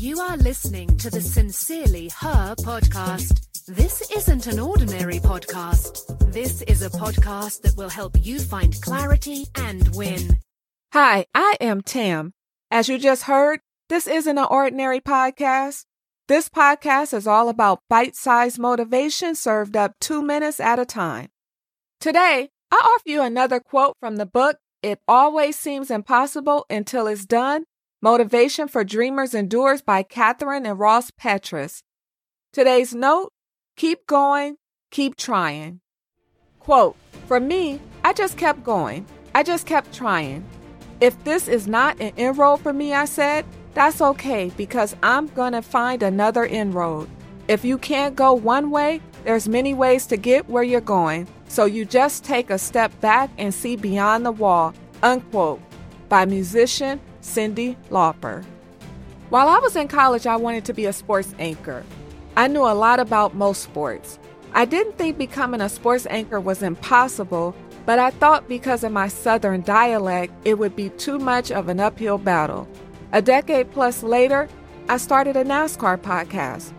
You are listening to the Sincerely Her podcast. This isn't an ordinary podcast. This is a podcast that will help you find clarity and win. Hi, I am Tam. As you just heard, this isn't an ordinary podcast. This podcast is all about bite sized motivation served up two minutes at a time. Today, I offer you another quote from the book, It Always Seems Impossible Until It's Done Motivation for Dreamers and Doers by Catherine and Ross Petras. Today's note keep going, keep trying. Quote For me, I just kept going. I just kept trying. If this is not an inroad for me, I said, that's okay because I'm going to find another inroad. If you can't go one way, there's many ways to get where you're going. So you just take a step back and see beyond the wall. Unquote. By musician Cyndi Lauper. While I was in college, I wanted to be a sports anchor. I knew a lot about most sports. I didn't think becoming a sports anchor was impossible, but I thought because of my southern dialect, it would be too much of an uphill battle. A decade plus later, I started a NASCAR podcast.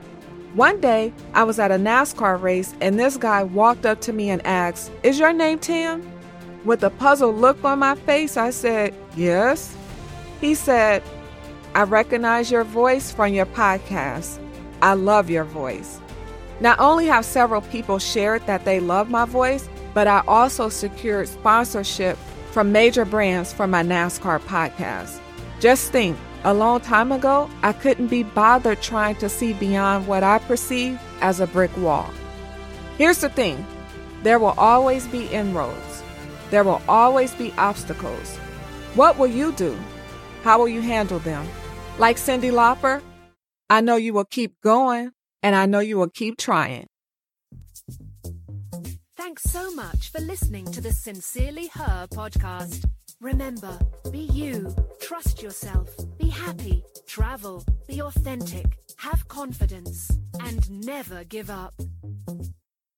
One day, I was at a NASCAR race and this guy walked up to me and asked, Is your name Tim? With a puzzled look on my face, I said, Yes. He said, I recognize your voice from your podcast. I love your voice. Not only have several people shared that they love my voice, but I also secured sponsorship from major brands for my NASCAR podcast. Just think, a long time ago, I couldn't be bothered trying to see beyond what I perceive as a brick wall. Here's the thing there will always be inroads, there will always be obstacles. What will you do? How will you handle them? Like Cyndi Lauper, I know you will keep going and I know you will keep trying. Thanks so much for listening to the Sincerely Her podcast. Remember, be you, trust yourself, be happy, travel, be authentic, have confidence, and never give up.